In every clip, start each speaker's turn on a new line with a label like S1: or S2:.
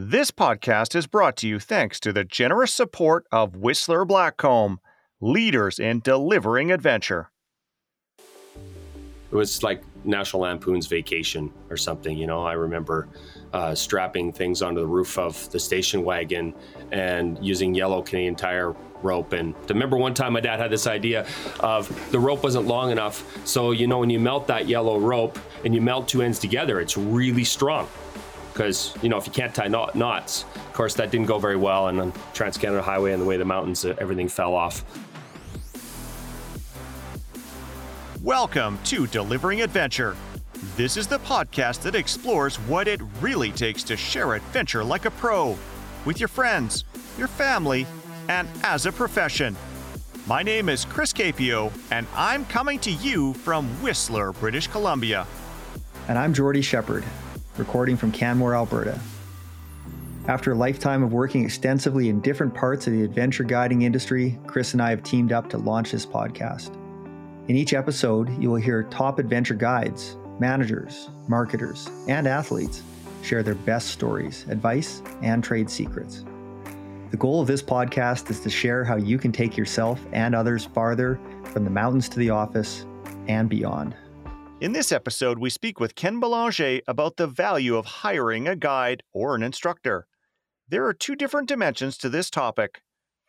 S1: This podcast is brought to you thanks to the generous support of Whistler Blackcomb, leaders in delivering adventure.
S2: It was like National Lampoon's Vacation or something. You know, I remember uh, strapping things onto the roof of the station wagon and using yellow Canadian tire rope. And to remember one time my dad had this idea of the rope wasn't long enough. So, you know, when you melt that yellow rope and you melt two ends together, it's really strong because you know if you can't tie knot, knots of course that didn't go very well and on trans-canada highway and the way the mountains uh, everything fell off
S1: Welcome to Delivering Adventure. This is the podcast that explores what it really takes to share adventure like a pro with your friends, your family, and as a profession. My name is Chris Capio, and I'm coming to you from Whistler, British Columbia.
S3: And I'm Jordy Shepard, recording from Canmore, Alberta. After a lifetime of working extensively in different parts of the adventure guiding industry, Chris and I have teamed up to launch this podcast. In each episode, you will hear top adventure guides, managers, marketers, and athletes share their best stories, advice, and trade secrets. The goal of this podcast is to share how you can take yourself and others farther from the mountains to the office and beyond.
S1: In this episode, we speak with Ken Bélanger about the value of hiring a guide or an instructor. There are two different dimensions to this topic.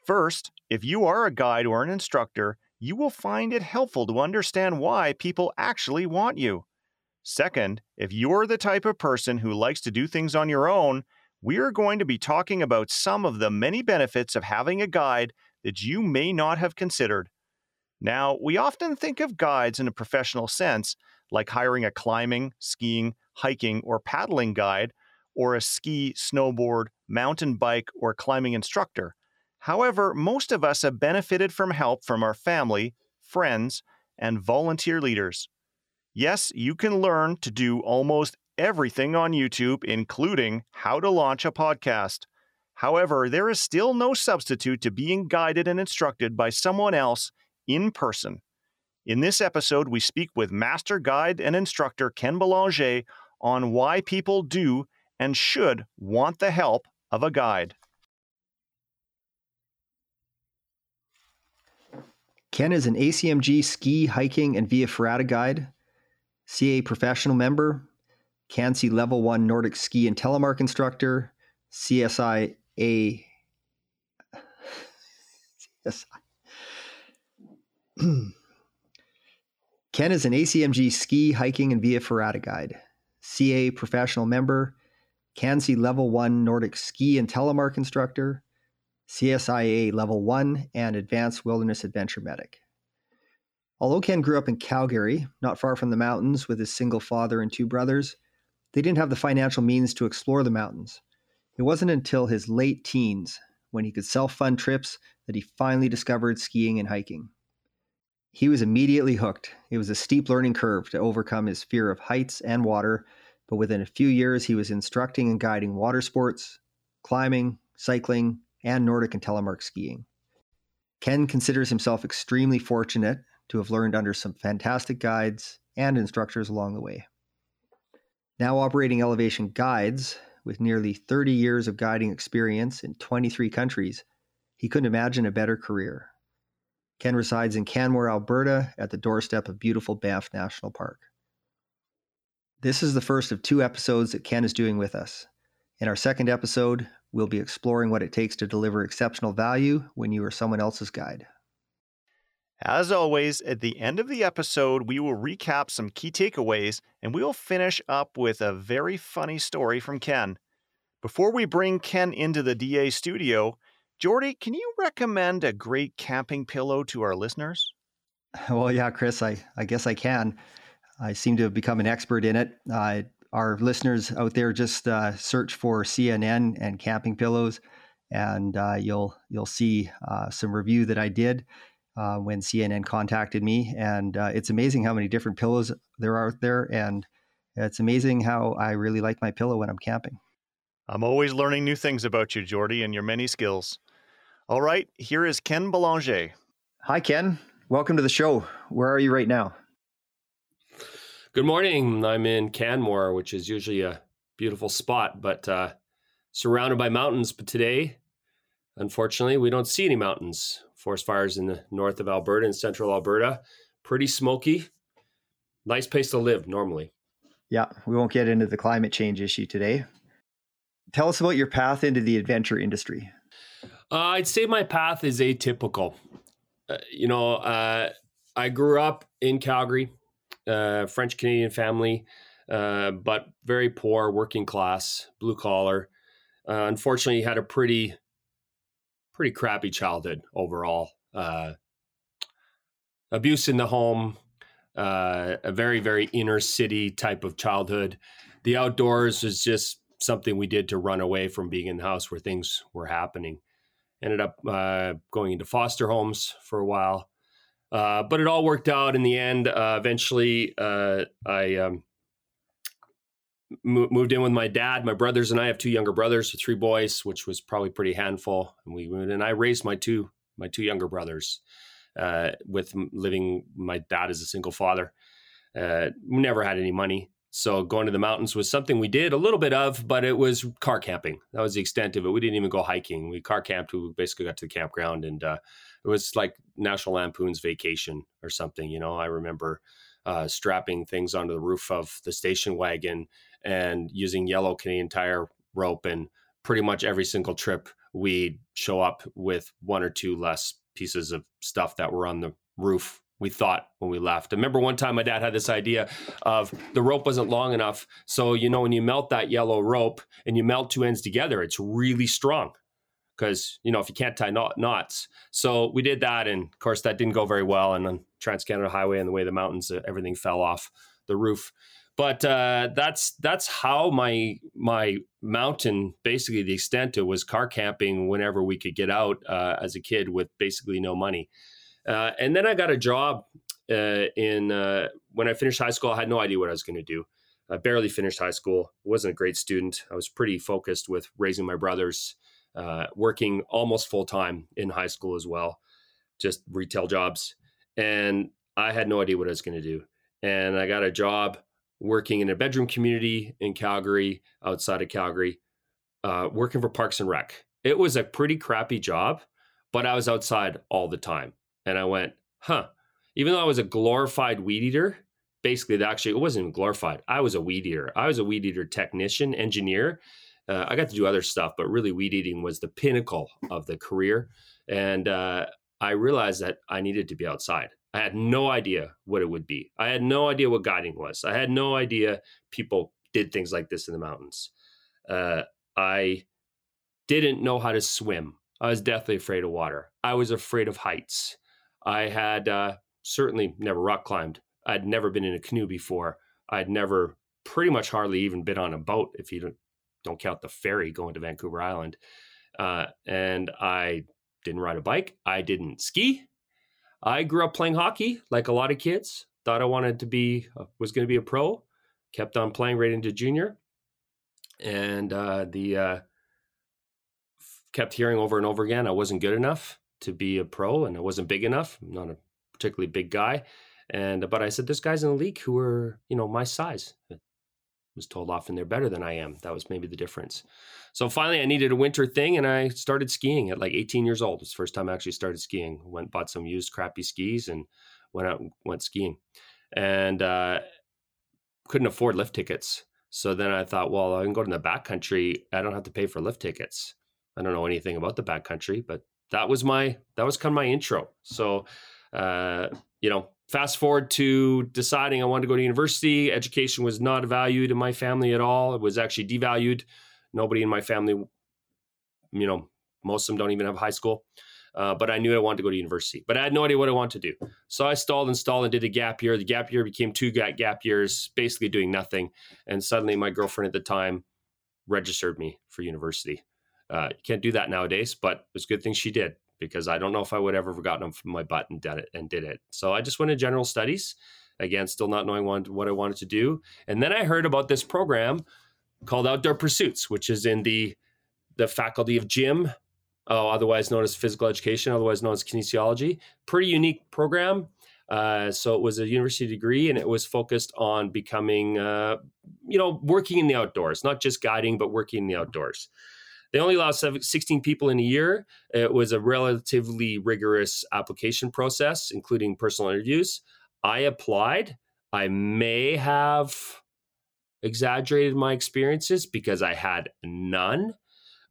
S1: First, if you are a guide or an instructor, you will find it helpful to understand why people actually want you. Second, if you're the type of person who likes to do things on your own, we are going to be talking about some of the many benefits of having a guide that you may not have considered. Now, we often think of guides in a professional sense, like hiring a climbing, skiing, hiking, or paddling guide, or a ski, snowboard, mountain bike, or climbing instructor. However, most of us have benefited from help from our family, friends, and volunteer leaders. Yes, you can learn to do almost everything on YouTube, including how to launch a podcast. However, there is still no substitute to being guided and instructed by someone else in person. In this episode, we speak with master guide and instructor Ken Bélanger on why people do and should want the help of a guide.
S3: Ken is an ACMG ski, hiking, and via ferrata guide, CAA professional member, CANSI Level 1 Nordic ski and telemark instructor, CSI A. CSI. Ken is an ACMG ski, hiking, and via ferrata guide, CAA professional member, CANSI Level 1 Nordic ski and telemark instructor, CSIA Level 1, and Advanced Wilderness Adventure Medic. Although Ken grew up in Calgary, not far from the mountains, with his single father and two brothers, they didn't have the financial means to explore the mountains. It wasn't until his late teens, when he could self fund trips, that he finally discovered skiing and hiking. He was immediately hooked. It was a steep learning curve to overcome his fear of heights and water, but within a few years, he was instructing and guiding water sports, climbing, cycling, and Nordic and telemark skiing. Ken considers himself extremely fortunate to have learned under some fantastic guides and instructors along the way. Now operating Elevation Guides, with nearly 30 years of guiding experience in 23 countries, he couldn't imagine a better career. Ken resides in Canmore, Alberta, at the doorstep of beautiful Banff National Park. This is the first of two episodes that Ken is doing with us. In our second episode, we'll be exploring what it takes to deliver exceptional value when you are someone else's guide.
S1: As always, at the end of the episode, we will recap some key takeaways and we will finish up with a very funny story from Ken. Before we bring Ken into the DA studio, Jordy, can you recommend a great camping pillow to our listeners?
S3: Well, yeah, Chris, I, I guess I can. I seem to have become an expert in it. Uh, our listeners out there just uh, search for CNN and camping pillows, and uh, you'll you'll see uh, some review that I did uh, when CNN contacted me. And uh, it's amazing how many different pillows there are out there, and it's amazing how I really like my pillow when I'm camping.
S1: I'm always learning new things about you, Jordy, and your many skills. All right, here is Ken Bélanger.
S3: Hi, Ken. Welcome to the show. Where are you right now?
S2: Good morning. I'm in Canmore, which is usually a beautiful spot, but uh, surrounded by mountains, but today, unfortunately, we don't see any mountains. Forest fires in the north of Alberta and central Alberta, pretty smoky. Nice place to live normally.
S3: Yeah, we won't get into the climate change issue today. Tell us about your path into the adventure industry.
S2: Uh, I'd say my path is atypical. Uh, you know, uh, I grew up in Calgary, uh, French Canadian family, uh, but very poor, working class, blue collar. Uh, unfortunately, had a pretty, pretty crappy childhood overall. abuse in the home, a very, very inner city type of childhood. The outdoors was just something we did to run away from being in the house where things were happening ended up uh, going into foster homes for a while. Uh, but it all worked out in the end. Uh, eventually, uh, I um, moved in with my dad. My brothers and I have two younger brothers, three boys, which was probably pretty handful. And we moved, and I raised my two my two younger brothers uh, with living my dad as a single father. Uh, never had any money, so going to the mountains was something we did a little bit of, but it was car camping. That was the extent of it. We didn't even go hiking. We car camped. We basically got to the campground, and uh, it was like National Lampoon's Vacation or something. You know, I remember uh, strapping things onto the roof of the station wagon and using yellow Canadian Tire rope. And pretty much every single trip, we'd show up with one or two less pieces of stuff that were on the roof we thought when we left. I remember one time my dad had this idea of the rope wasn't long enough. So, you know, when you melt that yellow rope and you melt two ends together, it's really strong because, you know, if you can't tie knot, knots. So we did that. And of course, that didn't go very well. And on Trans Canada Highway and the way the mountains, uh, everything fell off the roof. But uh, that's that's how my my mountain basically the extent it was car camping whenever we could get out uh, as a kid with basically no money. Uh, and then I got a job uh, in uh, when I finished high school. I had no idea what I was going to do. I barely finished high school. wasn't a great student. I was pretty focused with raising my brothers, uh, working almost full time in high school as well, just retail jobs. And I had no idea what I was going to do. And I got a job working in a bedroom community in Calgary, outside of Calgary, uh, working for Parks and Rec. It was a pretty crappy job, but I was outside all the time. And I went, huh. Even though I was a glorified weed eater, basically, actually, it wasn't glorified. I was a weed eater. I was a weed eater technician, engineer. Uh, I got to do other stuff, but really, weed eating was the pinnacle of the career. And uh, I realized that I needed to be outside. I had no idea what it would be. I had no idea what guiding was. I had no idea people did things like this in the mountains. Uh, I didn't know how to swim. I was deathly afraid of water. I was afraid of heights. I had uh, certainly never rock climbed. I'd never been in a canoe before. I'd never pretty much hardly even been on a boat if you don't, don't count the ferry going to Vancouver Island. Uh, and I didn't ride a bike. I didn't ski. I grew up playing hockey like a lot of kids. Thought I wanted to be, uh, was going to be a pro. Kept on playing right into junior. And uh, the, uh, kept hearing over and over again I wasn't good enough to be a pro and I wasn't big enough. I'm not a particularly big guy. And but I said, there's guys in the league who are, you know, my size. I was told often they're better than I am. That was maybe the difference. So finally I needed a winter thing and I started skiing at like 18 years old. It's the first time I actually started skiing. Went bought some used crappy skis and went out and went skiing. And uh, couldn't afford lift tickets. So then I thought, well, I can go to the backcountry. I don't have to pay for lift tickets. I don't know anything about the backcountry, but that was my that was kind of my intro. So, uh, you know, fast forward to deciding I wanted to go to university. Education was not valued in my family at all. It was actually devalued. Nobody in my family, you know, most of them don't even have high school. Uh, but I knew I wanted to go to university, but I had no idea what I wanted to do. So I stalled and stalled and did a gap year. The gap year became two gap years, basically doing nothing. And suddenly, my girlfriend at the time registered me for university. Uh, you can't do that nowadays, but it's a good thing she did because I don't know if I would ever have gotten them from my butt and did it and did it. So I just went to general studies. Again, still not knowing what, I wanted to do. And then I heard about this program called Outdoor Pursuits, which is in the the faculty of gym, oh, otherwise known as physical education, otherwise known as kinesiology. Pretty unique program. Uh, so it was a university degree, and it was focused on becoming, uh, you know, working in the outdoors, not just guiding, but working in the outdoors. They only allowed 16 people in a year. It was a relatively rigorous application process, including personal interviews. I applied. I may have exaggerated my experiences because I had none,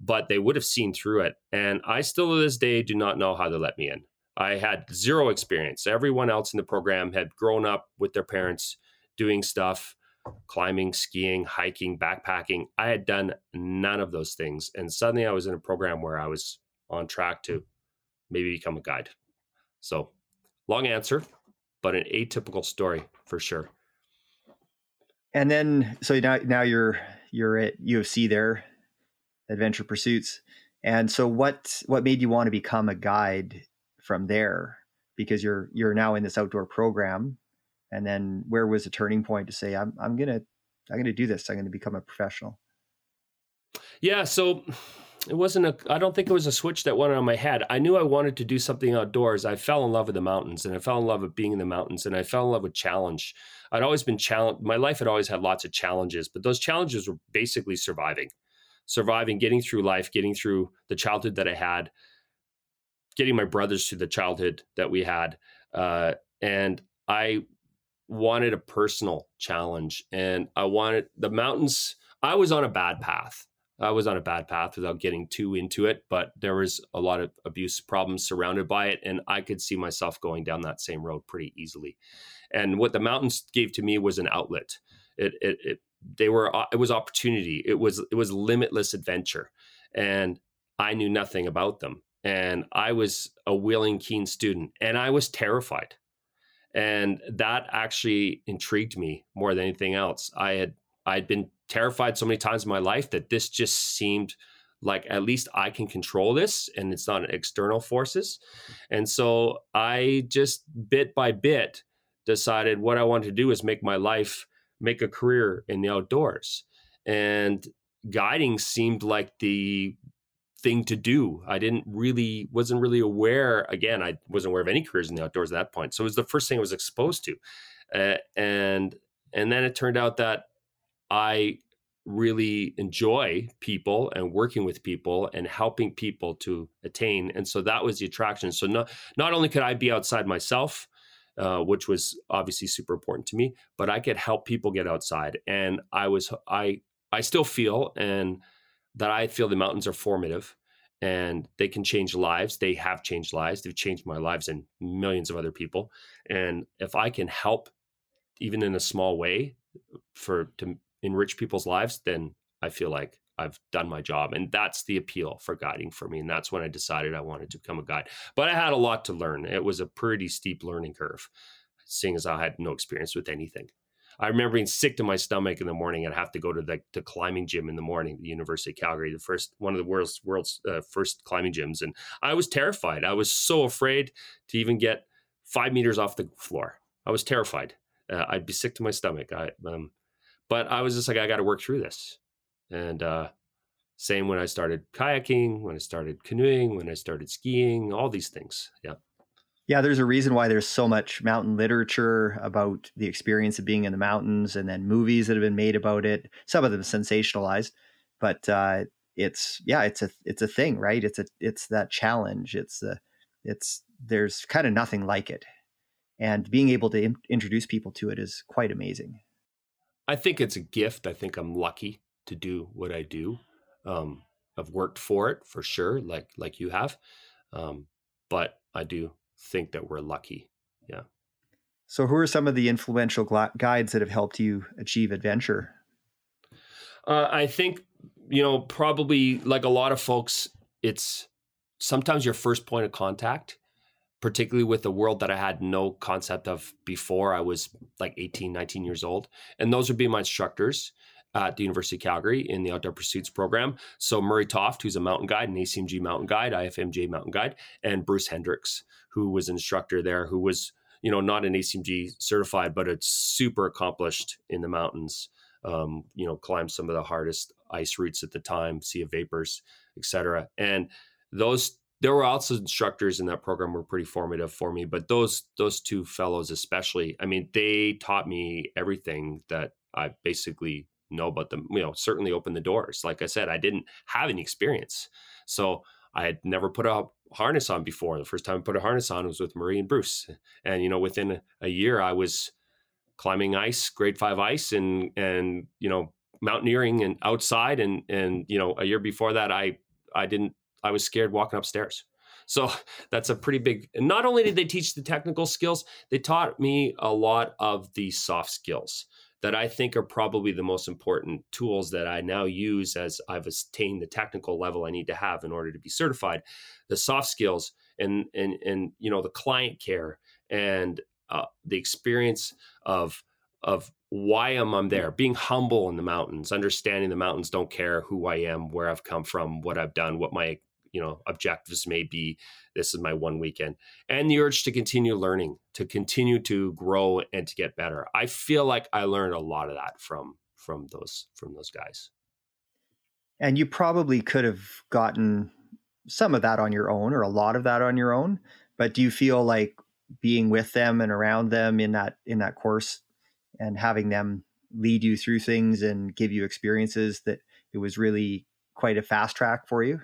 S2: but they would have seen through it. And I still to this day do not know how they let me in. I had zero experience. Everyone else in the program had grown up with their parents doing stuff climbing, skiing, hiking, backpacking. I had done none of those things. And suddenly I was in a program where I was on track to maybe become a guide. So, long answer, but an atypical story for sure.
S3: And then, so now, now you're you're at U of C there, Adventure Pursuits. And so, what what made you want to become a guide from there because you're you're now in this outdoor program and then where was the turning point to say i'm i'm going to i'm to do this. I'm going to become a professional
S2: yeah so it wasn't a i don't think it was a switch that went on my head. I knew i wanted to do something outdoors. I fell in love with the mountains and i fell in love with being in the mountains and i fell in love with challenge. I'd always been challenged my life had always had lots of challenges but those challenges were basically surviving. Surviving getting through life getting through the childhood that i had getting my brothers through the childhood that we had. Uh, and I wanted a personal challenge and I wanted the mountains. I was on a bad path. I was on a bad path without getting too into it, but there was a lot of abuse problems surrounded by it. And I could see myself going down that same road pretty easily. And what the mountains gave to me was an outlet. It, it, it they were, uh, it was opportunity. It was, it was limitless adventure. And I knew nothing about them and I was a willing, keen student, and I was terrified. And that actually intrigued me more than anything else. I had I'd been terrified so many times in my life that this just seemed like at least I can control this and it's not external forces. And so I just bit by bit decided what I wanted to do is make my life, make a career in the outdoors. And guiding seemed like the thing to do. I didn't really wasn't really aware. Again, I wasn't aware of any careers in the outdoors at that point. So it was the first thing I was exposed to, uh, and and then it turned out that I really enjoy people and working with people and helping people to attain. And so that was the attraction. So not not only could I be outside myself. Uh, which was obviously super important to me, but I could help people get outside, and I was I I still feel and that I feel the mountains are formative and they can change lives. They have changed lives. They've changed my lives and millions of other people. And if I can help, even in a small way, for to enrich people's lives, then I feel like I've done my job. And that's the appeal for guiding for me. And that's when I decided I wanted to become a guide. But I had a lot to learn. It was a pretty steep learning curve, seeing as I had no experience with anything. I remember being sick to my stomach in the morning I'd have to go to the, climbing gym in the morning, the University of Calgary, the first one of the world's world's uh, first climbing gyms, and I was terrified. I was so afraid to even get five meters off the floor. I was terrified. Uh, I'd be sick to my stomach. I, um, but I was just like, I got to work through this. And uh, same when I started kayaking, when I started canoeing, when I started skiing, all these things. Yeah.
S3: Yeah, there's a reason why there's so much mountain literature about the experience of being in the mountains, and then movies that have been made about it. Some of them sensationalized, but uh, it's yeah, it's a it's a thing, right? It's a it's that challenge. It's a it's there's kind of nothing like it, and being able to in- introduce people to it is quite amazing.
S2: I think it's a gift. I think I'm lucky to do what I do. Um, I've worked for it for sure, like like you have, um, but I do think that we're lucky. Yeah.
S3: So, who are some of the influential guides that have helped you achieve adventure?
S2: Uh, I think, you know, probably like a lot of folks, it's sometimes your first point of contact, particularly with a world that I had no concept of before I was like 18, 19 years old. And those would be my instructors at the University of Calgary in the Outdoor Pursuits program. So Murray Toft, who's a mountain guide, an ACMG mountain guide, IFMGA mountain guide, and Bruce Hendricks, who was instructor there, who was you know not an ACMG certified, but it's super accomplished in the mountains. Um, you know, climbed some of the hardest ice routes at the time, Sea of Vapors, etc. And those there were also instructors in that program were pretty formative for me, but those those two fellows especially, I mean, they taught me everything that I basically know about them. You know, certainly opened the doors. Like I said, I didn't have any experience, so I had never put a harness on before. The first time I put a harness on was with Murray and Bruce, and you know, within a year, I was climbing ice, grade five ice, and and you know, mountaineering and outside, and and you know, a year before that, I I didn't I was scared walking upstairs. So that's a pretty big. Not only did they teach the technical skills, they taught me a lot of the soft skills that I think are probably the most important tools that I now use as I've attained the technical level I need to have in order to be certified. The soft skills and and and you know the client care and uh, the experience of of why am I there? Being humble in the mountains, understanding the mountains don't care who I am, where I've come from, what I've done, what my you know objectives may be this is my one weekend and the urge to continue learning to continue to grow and to get better. I feel like i learned a lot of that from from those from those guys.
S3: And you probably could have gotten some of that on your own or a lot of that on your own but do you feel like being with them and around them in that in that course and having them lead you through things and give you experiences that it was really quite a fast track for you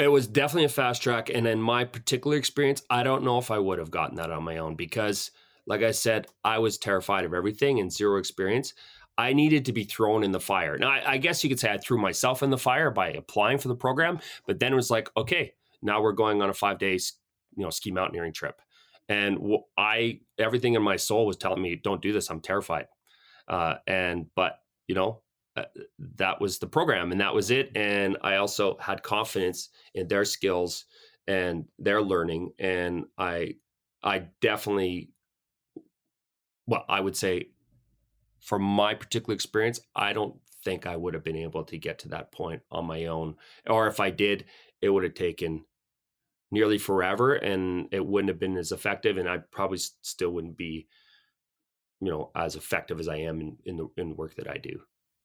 S2: it was definitely a fast track. And in my particular experience, I don't know if I would have gotten that on my own because, like I said, I was terrified of everything and zero experience. I needed to be thrown in the fire. Now, I, I guess you could say I threw myself in the fire by applying for the program, but then it was like, okay, now we're going on a five days, you know, ski mountaineering trip. And I, everything in my soul was telling me, don't do this. I'm terrified. Uh, and, but, you know, Uh, that was the program and that was it and i also had confidence in their skills and their learning and i i definitely well i would say from my particular experience i don't think i would have been able to get to that point on my own or if i did it would have taken nearly forever and it wouldn't have been as effective and i probably still wouldn't be you know as effective as i am in in the in the work that i do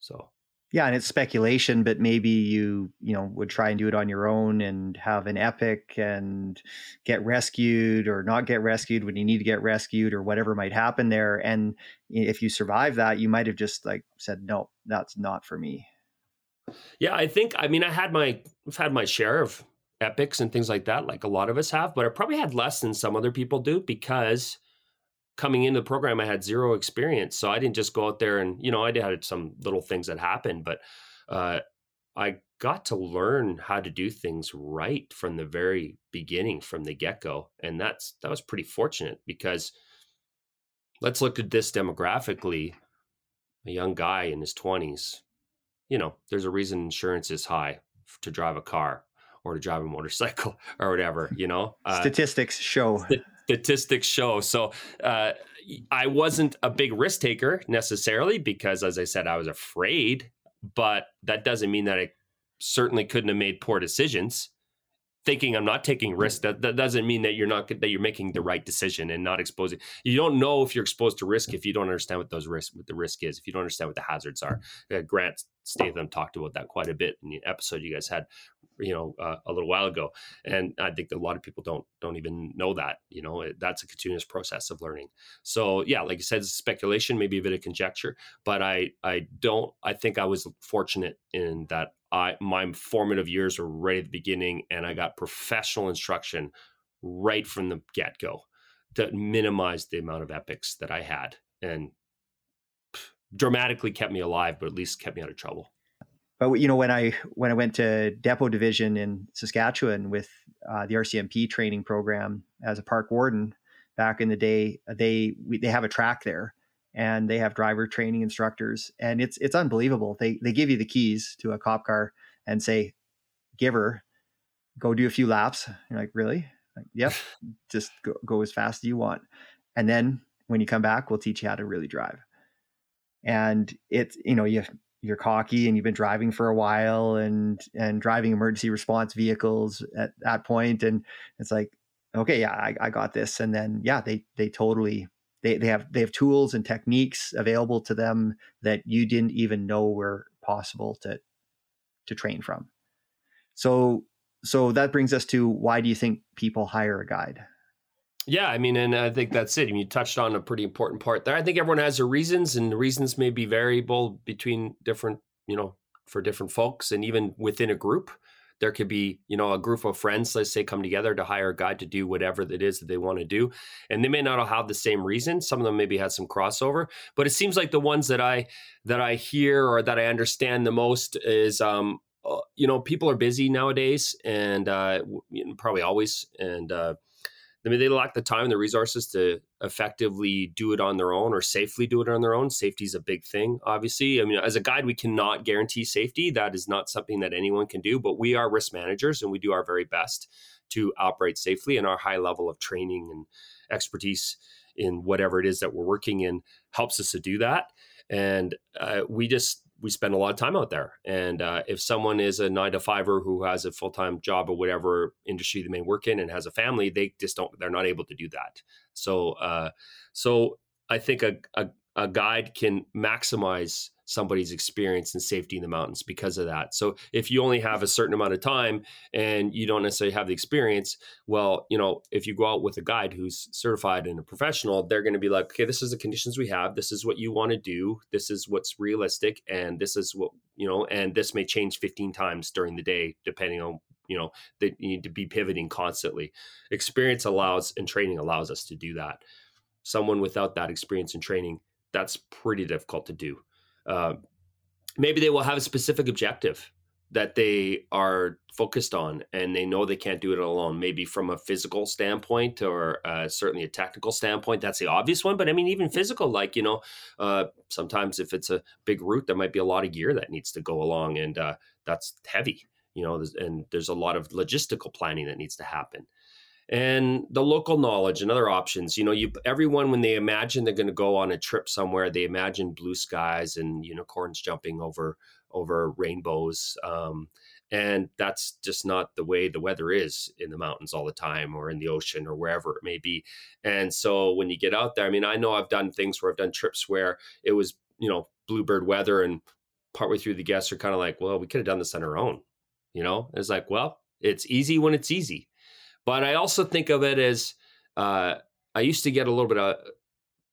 S2: so
S3: yeah, and it's speculation, but maybe you you know would try and do it on your own and have an epic and get rescued or not get rescued when you need to get rescued or whatever might happen there. And if you survive that, you might have just like said, no, that's not for me.
S2: Yeah, I think I mean I had my I've had my share of epics and things like that, like a lot of us have, but I probably had less than some other people do because coming into the program, I had zero experience. So I didn't just go out there and, you know, I had some little things that happened, but uh, I got to learn how to do things right from the very beginning, from the get go. And that's, that was pretty fortunate because let's look at this demographically. A young guy in his 20s, you know, there's a reason insurance is high to drive a car or to drive a motorcycle or whatever, you know.
S3: Uh, Statistics show
S2: statistics show. So uh, I wasn't a big risk taker necessarily because, as I said, I was afraid. But that doesn't mean that I certainly couldn't have made poor decisions thinking I'm not taking risk, that, that doesn't mean that you're not that you're making the right decision and not exposing. You don't know if you're exposed to risk if you don't understand what those risks, what the risk is, if you don't understand what the hazards are. Uh, Grant Statham talked about that quite a bit in the episode you guys had, you know, uh, a little while ago. And I think a lot of people don't don't even know that. You know, it, that's a continuous process of learning. So yeah, like I said, speculation, maybe a bit of conjecture, but I I don't. I think I was fortunate in that I my formative years were right at the beginning, and I got professional instruction right from the get go to minimize the amount of epics that I had, and dramatically kept me alive, but at least kept me out of trouble.
S3: But you know, when I when I went to Depot Division in Saskatchewan with uh, the RCMP training program as a park warden back in the day, they we, they have a track there, and they have driver training instructors and it's it's unbelievable. They they give you the keys to a cop car and say give her go do a few laps. You're like really? Like yep just go, go as fast as you want. And then when you come back we'll teach you how to really drive. And it's you know you you're cocky and you've been driving for a while and and driving emergency response vehicles at that point and it's like okay yeah I, I got this and then yeah they they totally they, they have they have tools and techniques available to them that you didn't even know were possible to to train from. So so that brings us to why do you think people hire a guide?
S2: Yeah, I mean, and I think that's it. I mean, you touched on a pretty important part there. I think everyone has their reasons, and the reasons may be variable between different, you know, for different folks, and even within a group there could be you know a group of friends let's say come together to hire a guide to do whatever it is that they want to do and they may not all have the same reason some of them maybe had some crossover but it seems like the ones that i that i hear or that i understand the most is um uh, you know people are busy nowadays and uh probably always and uh I mean, they lack the time and the resources to effectively do it on their own or safely do it on their own. Safety is a big thing, obviously. I mean, as a guide, we cannot guarantee safety. That is not something that anyone can do, but we are risk managers and we do our very best to operate safely. And our high level of training and expertise in whatever it is that we're working in helps us to do that. And uh, we just we spend a lot of time out there. And uh, if someone is a nine to fiver who has a full time job or whatever industry they may work in and has a family, they just don't. They're not able to do that. So, uh, so I think a, a a guide can maximize somebody's experience and safety in the mountains because of that. So if you only have a certain amount of time and you don't necessarily have the experience, well, you know, if you go out with a guide who's certified and a professional, they're going to be like, okay, this is the conditions we have. This is what you want to do. This is what's realistic. And this is what, you know, and this may change 15 times during the day, depending on, you know, that you need to be pivoting constantly. Experience allows and training allows us to do that. Someone without that experience and training, that's pretty difficult to do. Uh, maybe they will have a specific objective that they are focused on and they know they can't do it alone maybe from a physical standpoint or uh, certainly a technical standpoint that's the obvious one but i mean even physical like you know uh, sometimes if it's a big route there might be a lot of gear that needs to go along and uh, that's heavy you know and there's a lot of logistical planning that needs to happen and the local knowledge and other options. You know, you everyone when they imagine they're going to go on a trip somewhere, they imagine blue skies and unicorns jumping over over rainbows. Um, and that's just not the way the weather is in the mountains all the time or in the ocean or wherever it may be. And so when you get out there, I mean, I know I've done things where I've done trips where it was, you know, bluebird weather and partway through the guests are kind of like, well, we could have done this on our own. You know, it's like, well, it's easy when it's easy. But I also think of it as uh, I used to get a little bit uh,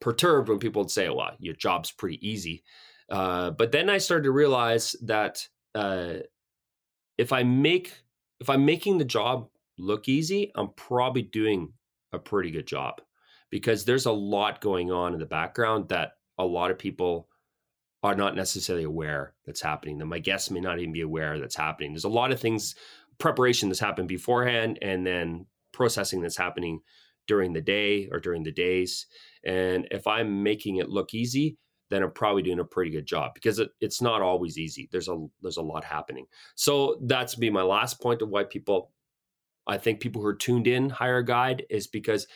S2: perturbed when people would say, "Well, your job's pretty easy," uh, but then I started to realize that uh, if I make if I'm making the job look easy, I'm probably doing a pretty good job because there's a lot going on in the background that a lot of people are not necessarily aware that's happening. That my guests may not even be aware that's happening. There's a lot of things preparation that's happened beforehand and then processing that's happening during the day or during the days. And if I'm making it look easy, then I'm probably doing a pretty good job because it, it's not always easy. There's a there's a lot happening. So that's be my last point of why people, I think people who are tuned in hire a guide is because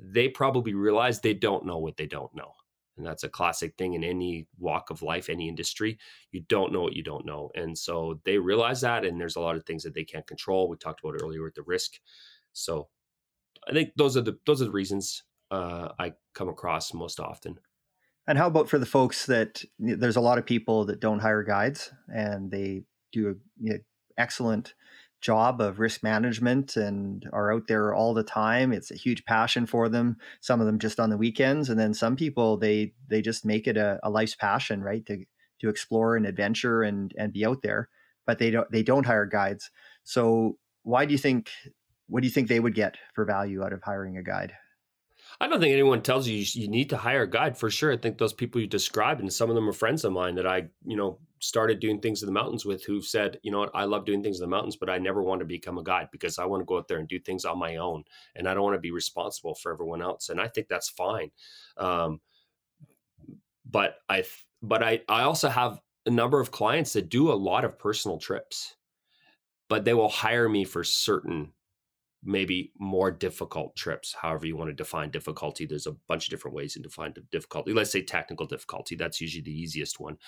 S2: they probably realize they don't know what they don't know. And that's a classic thing in any walk of life, any industry. You don't know what you don't know. And so they realize that, and there's a lot of things that they can't control. We talked about earlier with the risk. So I think those are the those are the reasons uh, I come across most often.
S3: And how about for the folks that there's a lot of people that don't hire guides and they do a you know, excellent job of risk management and are out there all the time it's a huge passion for them some of them just on the weekends and then some people they they just make it a, a life's passion right to to explore and adventure and and be out there but they don't they don't hire guides so why do you think what do you think they would get for value out of hiring a guide
S2: I don't think anyone tells you you need to hire a guide for sure. I think those people you described, and some of them are friends of mine that I, you know, started doing things in the mountains with who've said, you know what, I love doing things in the mountains, but I never want to become a guide because I want to go out there and do things on my own. And I don't want to be responsible for everyone else. And I think that's fine. Um, but I, but I, I also have a number of clients that do a lot of personal trips, but they will hire me for certain maybe more difficult trips however you want to define difficulty. There's a bunch of different ways to define difficulty. Let's say technical difficulty that's usually the easiest one.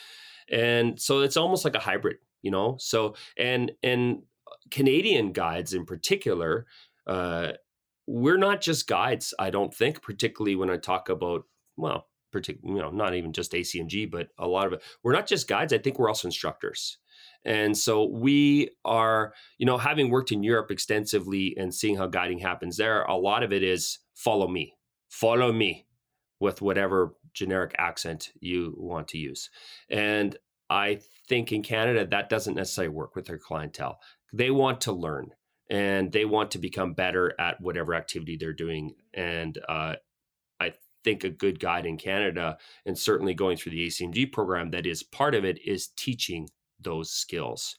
S2: And so it's almost like a hybrid you know? So and and canadian guides in particular uh we're not just guides i don't think particularly when i talk about well particularly you know not even just acmg but a lot of it. We're not just guides i think we're also instructors And so we are, you know, having worked in Europe extensively and seeing how guiding happens there, a lot of it is follow me, follow me with whatever generic accent you want to use. And I think in Canada, that doesn't necessarily work with their clientele. They want to learn and they want to become better at whatever activity they're doing. And uh, I think a good guide in Canada, and certainly going through the ACMG program, that is part of it, is teaching those skills,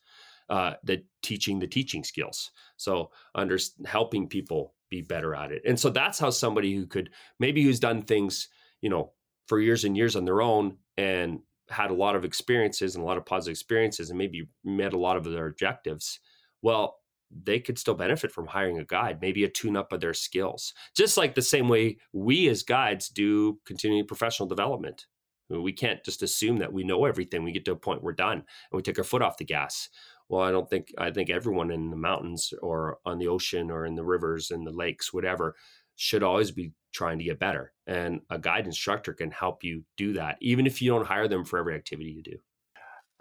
S2: uh, the teaching the teaching skills. So under helping people be better at it. And so that's how somebody who could maybe who's done things, you know, for years and years on their own and had a lot of experiences and a lot of positive experiences and maybe met a lot of their objectives. Well, they could still benefit from hiring a guide, maybe a tune up of their skills. Just like the same way we as guides do continuing professional development. We can't just assume that we know everything. We get to a point we're done and we take our foot off the gas. Well, I don't think I think everyone in the mountains or on the ocean or in the rivers and the lakes, whatever, should always be trying to get better. And a guide instructor can help you do that, even if you don't hire them for every activity you do.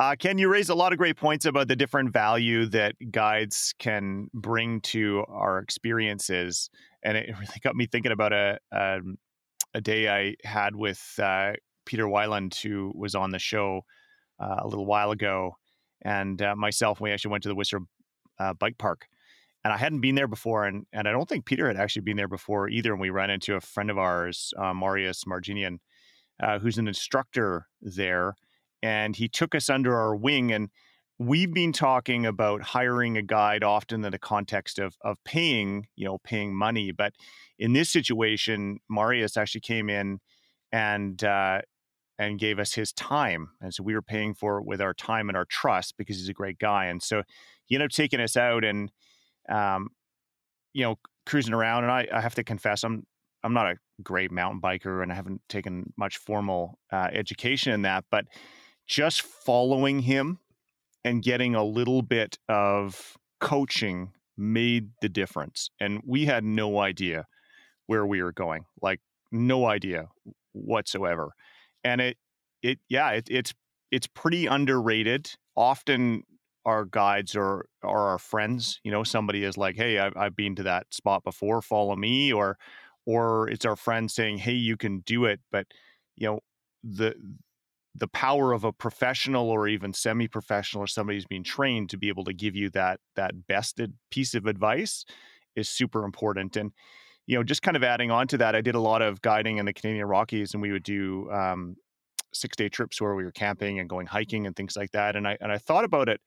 S1: Uh, Ken, you raise a lot of great points about the different value that guides can bring to our experiences, and it really got me thinking about a a, um, a day I had with uh, Peter Weiland, who was on the show uh, a little while ago, and uh, myself. We actually went to the Whistler uh, Bike Park, and I hadn't been there before, and and I don't think Peter had actually been there before either. And we ran into a friend of ours, uh, Marius Marginian, uh, who's an instructor there, and he took us under our wing and. We've been talking about hiring a guide often in the context of of paying, you know, paying money. But in this situation, Marius actually came in and uh, and gave us his time. And so we were paying for it with our time and our trust because he's a great guy. And so he ended up taking us out and, um, you know, cruising around. And I, I have to confess, I'm I'm not a great mountain biker and I haven't taken much formal uh, education in that, but just following him and getting a little bit of coaching made the difference. And we had no idea where we were going, like no idea whatsoever and it it yeah it, it's it's pretty underrated. Often our guides are are our friends. You know, somebody is like, "Hey, I've, I've been to that spot before. Follow me," or or it's our friend saying, "Hey, you can do it." But you know, the the power of a professional or even semi-professional or somebody who's being trained to be able to give you that that bested piece of advice is super important. And you know, just kind of adding on to that, I did a lot of guiding in the Canadian Rockies, and we would do um, six day trips where we were camping and going hiking and things like that. And I and I thought about it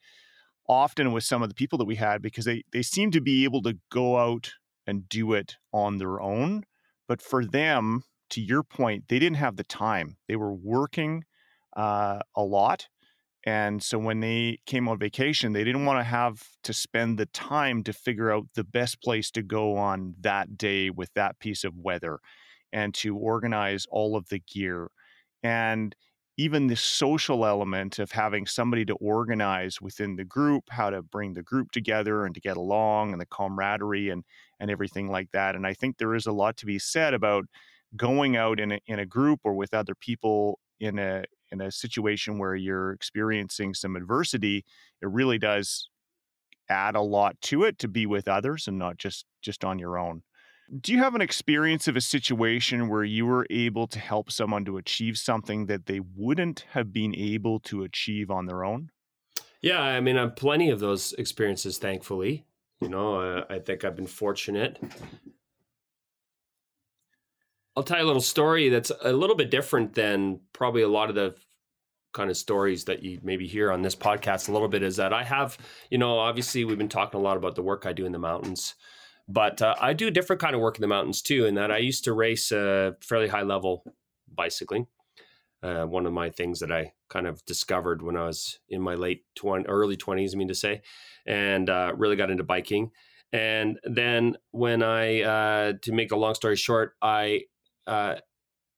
S1: often with some of the people that we had because they they seem to be able to go out and do it on their own, but for them, to your point, they didn't have the time. They were working uh, a lot and so when they came on vacation, they didn't want to have to spend the time to figure out the best place to go on that day with that piece of weather and to organize all of the gear. And even the social element of having somebody to organize within the group, how to bring the group together and to get along and the camaraderie and and everything like that. And I think there is a lot to be said about going out in a, in a group or with other people in a in a situation where you're experiencing some adversity, it really does add a lot to it to be with others and not just just on your own. Do you have an experience of a situation where you were able to help someone to achieve something that they wouldn't have been able to achieve on their own?
S2: Yeah, I mean, I've plenty of those experiences, thankfully. You know, uh, I think I've been fortunate I'll tell you a little story that's a little bit different than probably a lot of the kind of stories that you maybe hear on this podcast a little bit is that I have, you know, obviously we've been talking a lot about the work I do in the mountains, but uh, I do a different kind of work in the mountains too. In that I used to race uh, fairly high level bicycling. Uh, one of my things that I kind of discovered when I was in my late 20, early 20s, I mean to say, and uh, really got into biking. And then when I, uh, to make a long story short, I uh,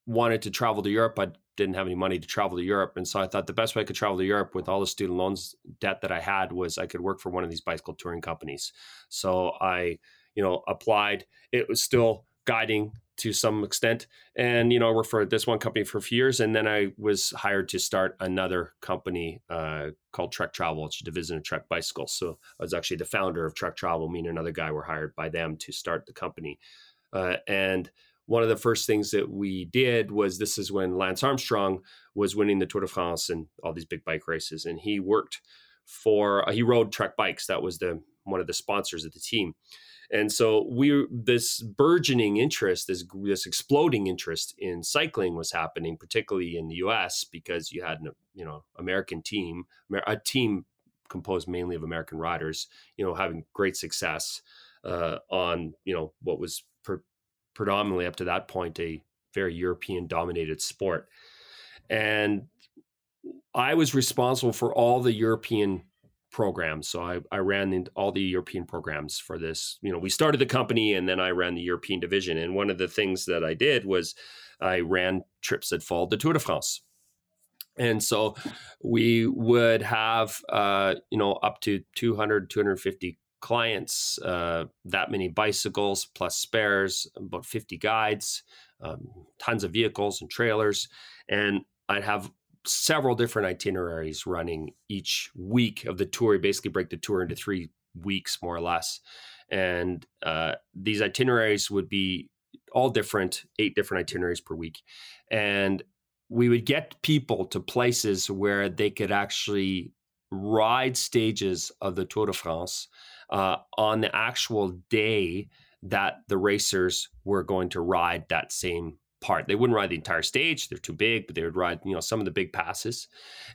S2: wanted to travel to Europe. I didn't have any money to travel to Europe. And so I thought the best way I could travel to Europe with all the student loans debt that I had was I could work for one of these bicycle touring companies. So I, you know, applied. It was still guiding to some extent. And, you know, I worked for this one company for a few years. And then I was hired to start another company uh, called Trek Travel, which is a division of Trek Bicycles. So I was actually the founder of Trek Travel. Me and another guy were hired by them to start the company. Uh, and one of the first things that we did was this is when Lance Armstrong was winning the Tour de France and all these big bike races. And he worked for, uh, he rode Trek Bikes. That was the one of the sponsors of the team. And so we this burgeoning interest, this this exploding interest in cycling was happening, particularly in the U.S. because you had an you know American team, a team composed mainly of American riders, you know, having great success uh, on you know what was predominantly up to that point a very European dominated sport, and I was responsible for all the European programs. So I, I ran all the European programs for this. You know, we started the company and then I ran the European division. And one of the things that I did was I ran trips that followed the Tour de France. And so we would have, uh, you know, up to 200, 250 clients, uh, that many bicycles plus spares, about 50 guides, um, tons of vehicles and trailers. And I'd have several different itineraries running each week of the tour. You basically break the tour into three weeks, more or less. And uh, these itineraries would be all different, eight different itineraries per week. And we would get people to places where they could actually ride stages of the Tour de France uh, on the actual day that the racers were going to ride that same part. They wouldn't ride the entire stage; they're too big. But they would ride, you know, some of the big passes.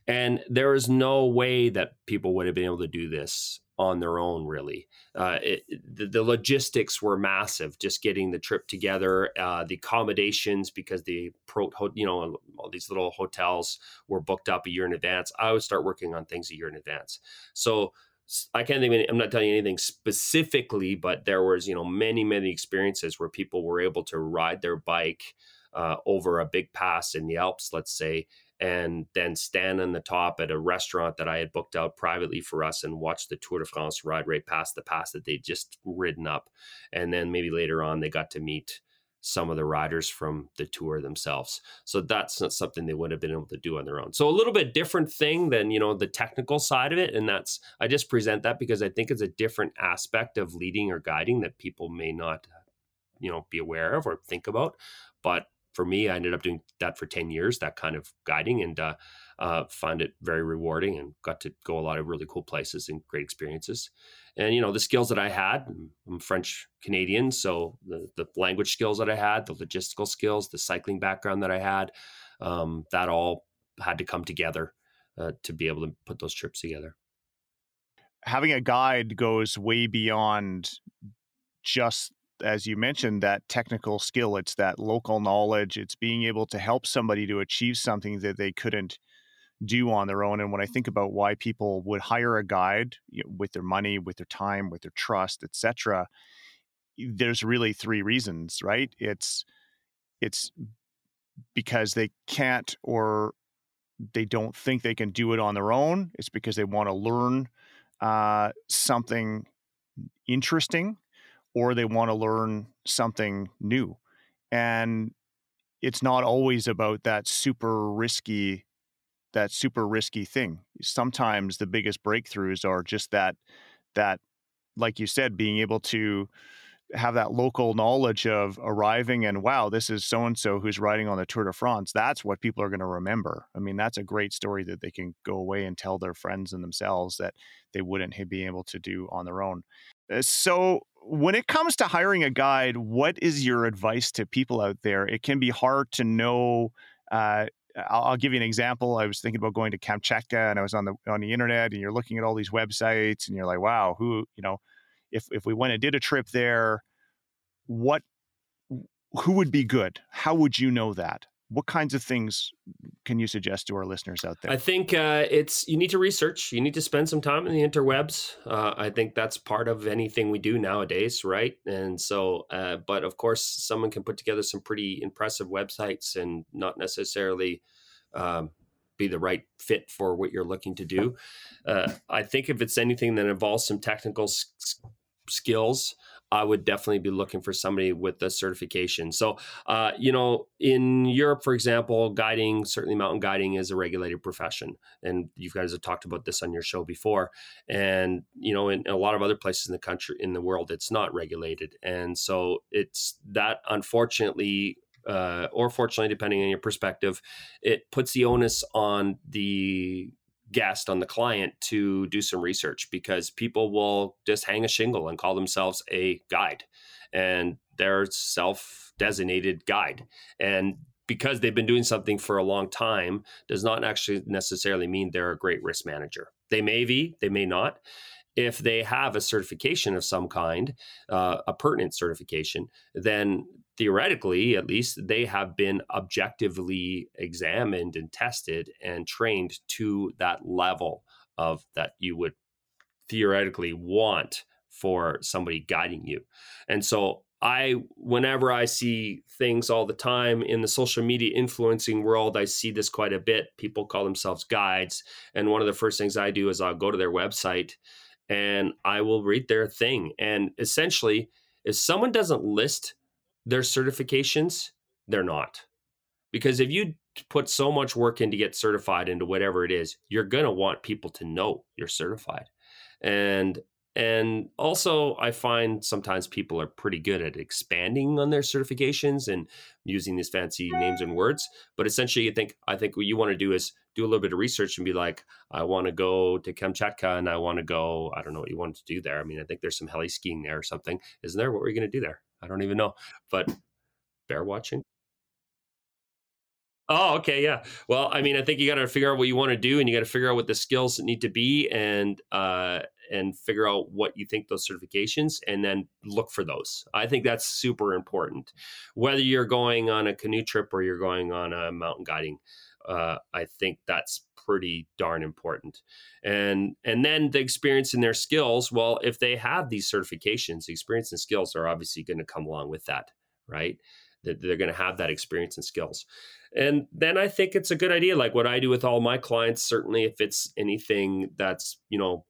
S2: And there is no way that people would have been able to do this on their own. Really, uh, it, the, the, logistics were massive. Just getting the trip together, uh, the accommodations because the pro, you know, all these little hotels were booked up a year in advance. I would start working on things a year in advance. So I can't even I'm not telling you anything specifically, but there was, you know, many, many experiences where people were able to ride their bike uh, over a big pass in the Alps, let's say, and then stand on the top at a restaurant that I had booked out privately for us and watch the Tour de France ride right past the pass that they'd just ridden up. And then maybe later on, they got to meet some of the riders from the tour themselves. So that's not something they would have been able to do on their own. So a little bit different thing than, you know, the technical side of it. And that's, I just present that because I think it's a different aspect of leading or guiding that people may not, you know, be aware of or think about. But for me, I ended up doing that for 10 years, that kind of guiding, and uh, uh, found it very rewarding and got to go a lot of really cool places and great experiences. And, you know, the skills that I had, I'm French Canadian, so the, the language skills that I had, the logistical skills, the cycling background that I had, um, that all had to come together uh, to be able to put those trips together.
S1: Having a guide goes way beyond just as you mentioned, that technical skill. It's that local knowledge. It's being able to help somebody to achieve something that they couldn't do on their own. And when I think about why people would hire a guide you know, with their money, with their time, with their trust, etc., there's really three reasons, right? It's it's because they can't or they don't think they can do it on their own. It's because they want to learn uh, something interesting or they want to learn something new. And it's not always about that super risky that super risky thing. Sometimes the biggest breakthroughs are just that that like you said being able to have that local knowledge of arriving and wow this is so and so who's riding on the Tour de France that's what people are going to remember i mean that's a great story that they can go away and tell their friends and themselves that they wouldn't be able to do on their own uh, so when it comes to hiring a guide, what is your advice to people out there? It can be hard to know. Uh, I'll, I'll, give you an example. I was thinking about going to Kamchatka, and I was on the on the internet, and you're looking at all these websites, and you're like, "Wow, who you know, if if we went and did a trip there, what who would be good? How would you know that? What kinds of things can you suggest to our listeners out there?
S2: I think uh, it's you need to research. You need to spend some time in the interwebs. Uh, I think that's part of anything we do nowadays, right? And so, uh, but of course, someone can put together some pretty impressive websites and not necessarily um, be the right fit for what you're looking to do. Uh, I think if it's anything that involves some technical s- skills, I would definitely be looking for somebody with the certification. So, uh, you know, in Europe, for example, guiding, certainly mountain guiding is a regulated profession. And you guys have talked about this on your show before. And, you know, in, a lot of other places in the country, in the world, it's not regulated. And so it's that unfortunately uh, or fortunately, depending on your perspective, it puts the onus on the guest, on the client to do some research because people will just hang a shingle and call themselves a guide and they're self designated guide. And because they've been doing something for a long time does not actually necessarily mean they're a great risk manager. They may be, they may not. If they have a certification of some kind, uh, a pertinent certification, then theoretically, at least, they have been objectively examined and tested and trained to that level of that you would theoretically want for somebody guiding you. And so I whenever I see things all the time in the social media influencing world, I see this quite a bit. People call themselves guides, and one of the first things I do is I'll go to their website and I will read their thing. And essentially, if someone doesn't list their certifications, they're not. Because if you put so much work in to get certified into whatever it is, you're going to want people to know you're certified. And and also I find sometimes people are pretty good at expanding on their certifications and using these fancy names and words, but essentially you think I think what you want to do is do a little bit of research and be like, I want to go to Kamchatka and I want to go, I don't know what you want to do there. I mean, I think there's some heli skiing there or something. Isn't there? What were you going to do there? I don't even know. But bear watching. Oh, okay, yeah. Well, I mean, I think you got to figure out what you want to do, and you got to figure out what the skills need to be, and uh, and figure out what you think those certifications, and then look for those. I think that's super important. Whether you're going on a canoe trip or you're going on a mountain guiding, uh, I think that's pretty darn important. And and then the experience and their skills. Well, if they have these certifications, the experience and skills are obviously going to come along with that, right? That they're going to have that experience and skills. And then I think it's a good idea, like what I do with all my clients. Certainly, if it's anything that's you know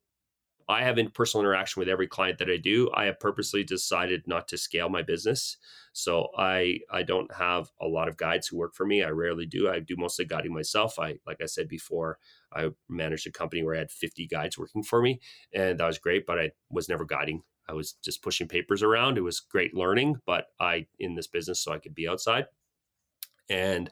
S2: I have in personal interaction with every client that I do. I have purposely decided not to scale my business. So I I don't have a lot of guides who work for me. I rarely do. I do mostly guiding myself. I like I said before, I managed a company where I had 50 guides working for me and that was great, but I was never guiding. I was just pushing papers around. It was great learning, but I in this business so I could be outside. And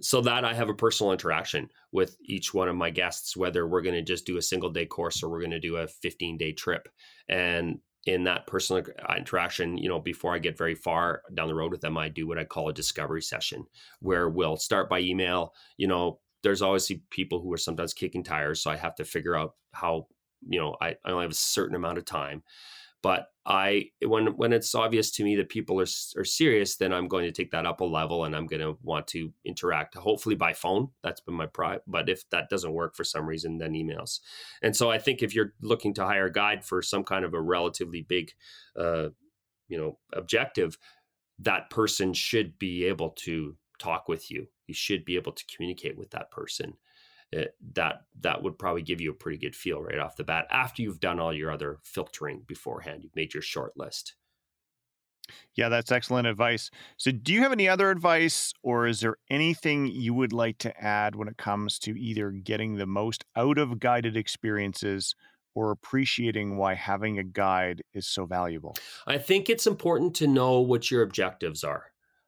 S2: so that I have a personal interaction with each one of my guests, whether we're going to just do a single day course or we're going to do a 15 day trip. And in that personal uh, interaction, you know, before I get very far down the road with them, I do what I call a discovery session where we'll start by email. You know, there's always people who are sometimes kicking tires. So I have to figure out how, you know, I, I only have a certain amount of time. But I when when it's obvious to me that people are are serious, then I'm going to take that up a level and I'm going to want to interact, hopefully by phone. That's been my pride. But if that doesn't work for some reason, then emails. And so I think if you're looking to hire a guide for some kind of a relatively big, uh, you know, objective, that person should be able to talk with you. You should be able to communicate with that person it, that that would probably give you a pretty good feel right off the bat after you've done all your other filtering beforehand. You've made your short list.
S1: Yeah, that's excellent advice. So, do you have any other advice, or is there anything you would like to add when it comes to either getting the most out of guided experiences or appreciating why having a guide is so valuable?
S2: I think it's important to know what your objectives are.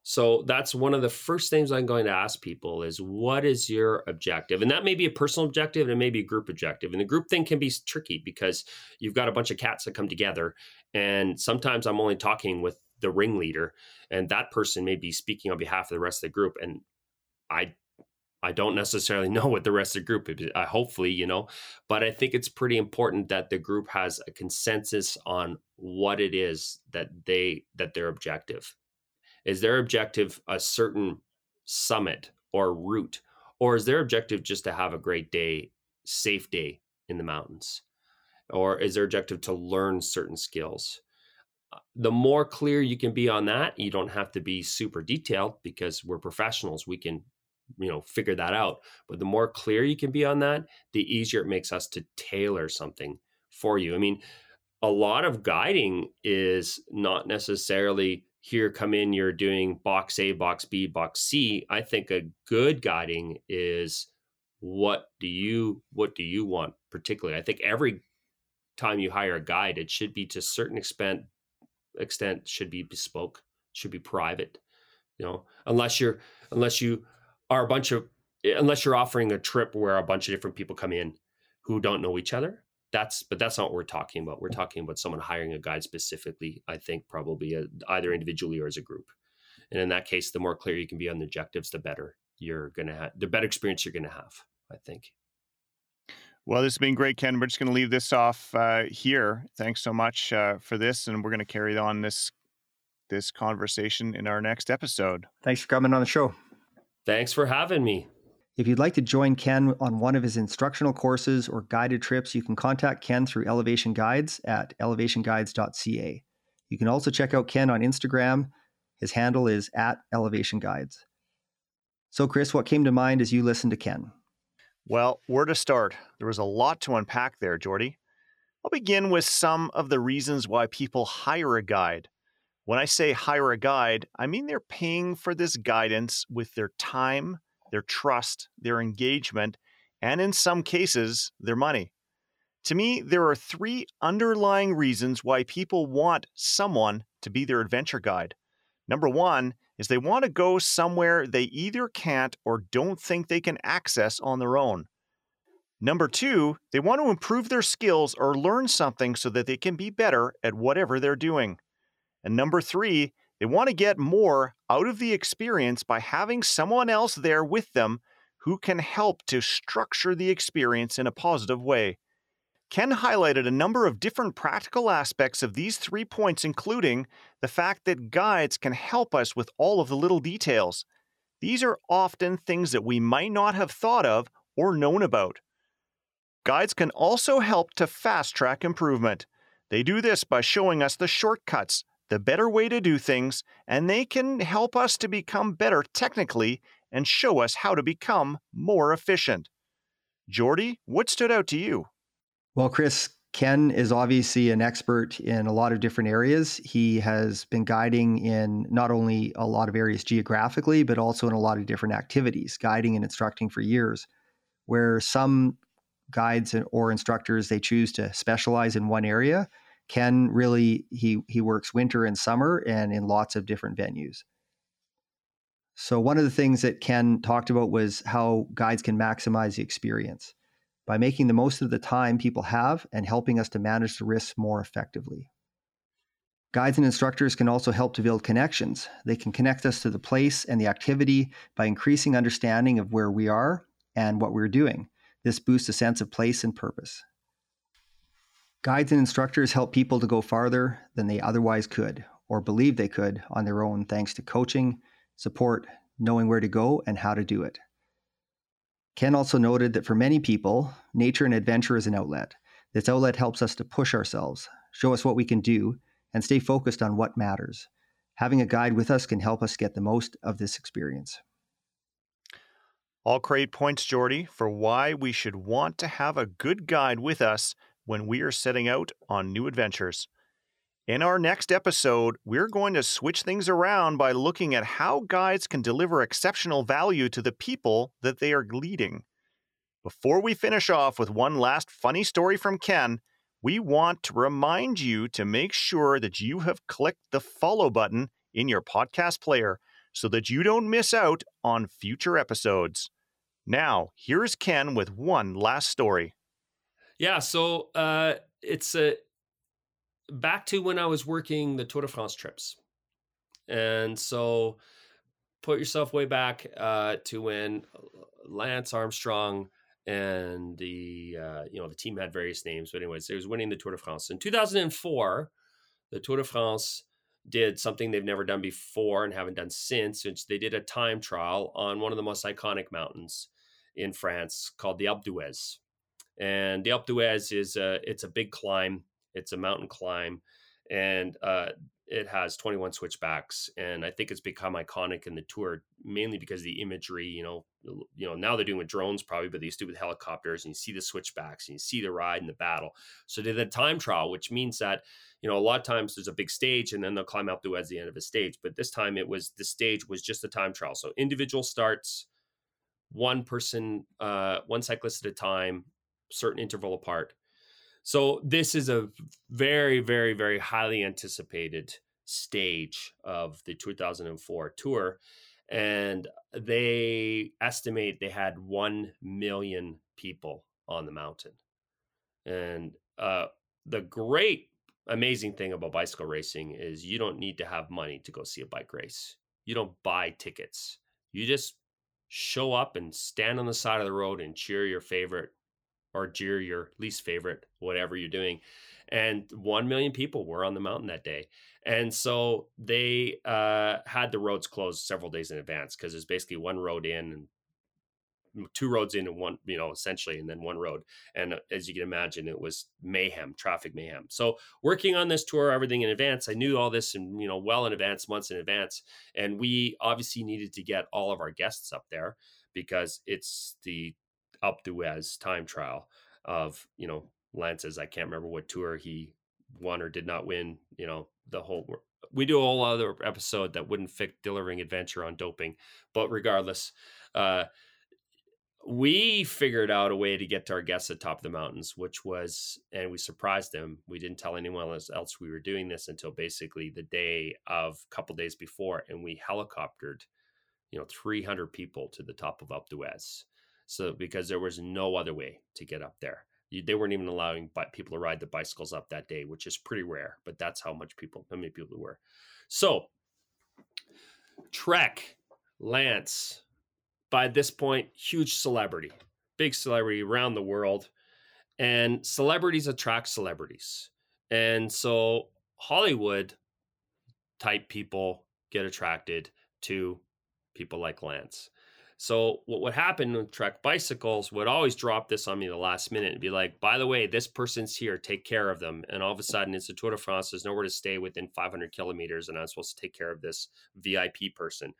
S2: So that's one of the first things I'm going to ask people is what is your objective? And that may be a personal objective and it may be a group objective. And the group thing can be tricky because you've got a bunch of cats that come together. And sometimes I'm only talking with the ringleader and that person may be speaking on behalf of the rest of the group. And I I don't necessarily know what the rest of the group is. I hopefully, you know, but I think it's pretty important that the group has a consensus on what it is that they that their objective is their objective a certain summit or route? Or is their objective just to have a great day, safe day in the mountains? Or is their objective to learn certain skills? Uh, the more clear you can be on that, you don't have to be super detailed because we're professionals. We can, you know, figure that out. But the more clear you can be on that, the easier it makes us to tailor something for you. I mean, a lot of guiding is not necessarily here come in you're doing box a box b box c i think a good guiding is what do you what do you want particularly? I think every time you hire a guide it should be to a certain extent extent should be bespoke should be private you know? Unless you're unless you are a bunch of unless you're offering a trip where a bunch of different people come in who don't know each other that's but that's not what we're talking about we're talking about someone hiring a guide specifically i think probably a, uh, either individually or as a group and in that case the more clear you can be on the objectives the better you're going to have the better experience you're going to have i think
S1: well, this has been great, Ken. We're just going to leave this off uh, here. Thanks so much uh, for this, and we're going to carry on this this conversation in our next episode.
S3: Thanks for coming on the show.
S2: Thanks for having me.
S3: If you'd like to join Ken on one of his instructional courses or guided trips, you can contact Ken through Elevation Guides at elevationguides.ca. You can also check out Ken on Instagram. His handle is at Elevation Guides. So, Chris, what came to mind as you listened to Ken?
S1: Well, where to start? There was a lot to unpack there, Jordy. I'll begin with some of the reasons why people hire a guide. When I say hire a guide, I mean they're paying for this guidance with their time their trust, their engagement, and in some cases, their money. To me, there are three underlying reasons why people want someone to be their adventure guide. Number one is they want to go somewhere they either can't or don't think they can access on their own. Number two, they want to improve their skills or learn something so that they can be better at whatever they're doing. And number three, they want to get more out of the experience by having someone else there with them who can help to structure the experience in a positive way. Ken highlighted a number of different practical aspects of these three points, including the fact that guides can help us with all of the little details. These are often things that we might not have thought of or known about. Guides can also help to fast track improvement. They do this by showing us the shortcuts the better way to do things, and they can help us to become better technically and show us how to become more efficient. Jordy, what stood out to you?
S3: Well, Chris, Ken is obviously an expert in a lot of different areas. He has been guiding in not only a lot of areas geographically, but also in a lot of different activities, guiding and instructing for years. Where some guides or instructors they choose to specialize in one area, Ken really he he works winter and summer and in lots of different venues. So one of the things that Ken talked about was how guides can maximize the experience by making the most of the time people have and helping us to manage the risks more effectively. Guides and instructors can also help to build connections. They can connect us to the place and the activity by increasing understanding of where we are and what we're doing. This boosts a sense of place and purpose. Guides and instructors help people to go farther than they otherwise could or believe they could on their own thanks to coaching, support, knowing where to go, and how to do it. Ken also noted that for many people, nature and adventure is an outlet. This outlet helps us to push ourselves, show us what we can do, and stay focused on what matters. Having a guide with us can help us get the most of this experience.
S1: All great points, Jordy, for why we should want to have a good guide with us when we are setting out on new adventures. In our next episode, we're going to switch things around by looking at how guides can deliver exceptional value to the people that they are leading. Before we finish off with one last funny story from Ken, we want to remind you to make sure that you have clicked the follow button in your podcast player so that you don't miss out on future episodes. Now, here's Ken with one last story.
S2: Yeah, so uh, it's a back to when I was working the Tour de France trips, and so put yourself way back uh, to when Lance Armstrong and the uh, you know the team had various names, but anyways, it was winning the Tour de France in 2004. The Tour de France did something they've never done before and haven't done since, which they did a time trial on one of the most iconic mountains in France called the Alpe d'Huez. And the Alpe d'Huez is a, it's a big climb. It's a mountain climb. and uh, it has 21 switchbacks and i think it's become iconic in the tour mainly because the imagery you know you know now they're doing with drones probably but they used to do with helicopters and you see the switchbacks and you see the ride and the battle so they did a time trial which means that you know a lot of times there's a big stage and then they'll climb up to at the end of a stage but this time it was the stage was just a time trial so individual starts one person uh one cyclist at a time certain interval apart so this is a very, very, very highly anticipated stage of the 2004 tour. And they estimate they had 1 million people on the mountain. And uh, the great, amazing thing about bicycle racing is you don't need to have money to go see a bike race. You don't buy tickets. You just show up and stand on the side of the road and cheer your favorite or cheer your least favorite, whatever you're doing. And 1 million people were on the mountain that day. And so they uh, had the roads closed several days in advance because there's basically one road in and two roads in and one, you know, essentially, and then one road. And uh, as you can imagine, it was mayhem, traffic mayhem. So working on this tour, everything in advance, I knew all this and, you know, well in advance, months in advance. And we obviously needed to get all of our guests up there because it's the Alpe d'Huez time trial of, you know, Lance's, I can't remember what tour he won or did not win, you know, the whole we do a whole other episode that wouldn't fit delivering adventure on doping. But regardless, uh we figured out a way to get to our guests at top of the mountains, which was, and we surprised them. We didn't tell anyone else we were doing this until basically the day of a couple days before, and we helicoptered, you know, 300 people to the top of Alpe d'Huez. So because there was no other way to get up there. They weren't even allowing people to ride the bicycles up that day, which is pretty rare. But that's how much people, how many people were. So Trek, Lance, by this point, huge celebrity, big celebrity around the world, and celebrities attract celebrities, and so Hollywood type people get attracted to people like Lance. So what would happen with Trek bicycles would always drop this on me the last minute and be like, by the way, this person's here, take care of them. And all of a sudden it's a Tour de France, there's nowhere to stay within 500 kilometers, and I'm supposed to take care of this VIP person.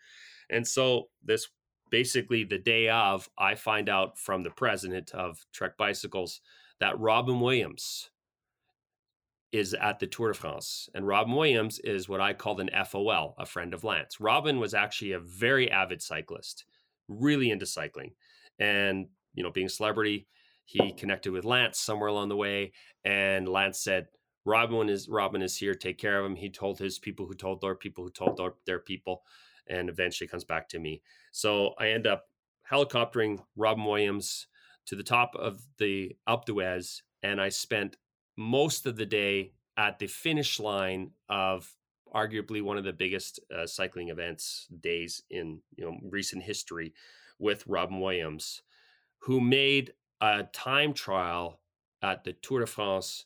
S2: And so this basically the day of, I find out from the president of Trek Bicycles that Robin Williams is at the Tour de France. And Robin Williams is what I called an FOL, a friend of Lance. Robin was actually a very avid cyclist really into cycling. And, you know, being a celebrity, he connected with Lance somewhere along the way. And Lance said, Robin is Robin is here. Take care of him. He told his people who told their people who told their, people, and eventually comes back to me. So I end up helicoptering Robin Williams to the top of the Alpe d'Huez, and I spent most of the day at the finish line of arguably one of the biggest uh, cycling events days in you know recent history with Robin Williams, who made a time trial at the Tour de France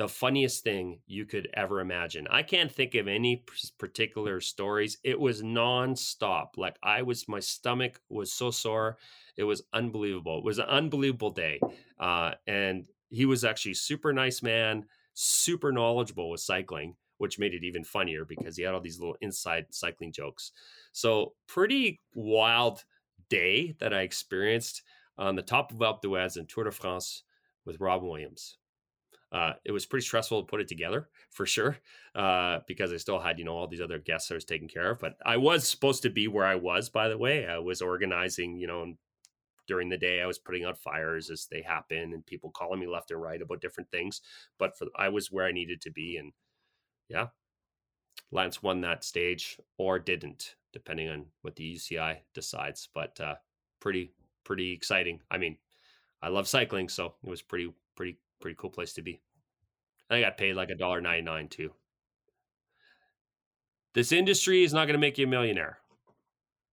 S2: the funniest thing you could ever imagine. I can't think of any particular stories. It was nonstop. Like I was, my stomach was so sore. It was unbelievable. It was an unbelievable day. Uh, and he was actually super nice man, super knowledgeable with cycling which made it even funnier because he had all these little inside cycling jokes. So, pretty wild day that I experienced on the top of Alpe d'Huez and Tour de France with Robin Williams. Uh, it was pretty stressful to put it together for sure uh, because I still had you know all these other guests I was taking care of. But I was supposed to be where I was. By the way, I was organizing you know during the day. I was putting out fires as they happen and people calling me left and right about different things. But for I was where I needed to be and yeah, Lance won that stage or didn't, depending on what the UCI decides. But uh, pretty, pretty exciting. I mean, I love cycling, so it was pretty, pretty, pretty cool place to be. And I got paid like a dollar ninety nine too. This industry is not going to make you a millionaire.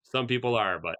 S2: Some people are, but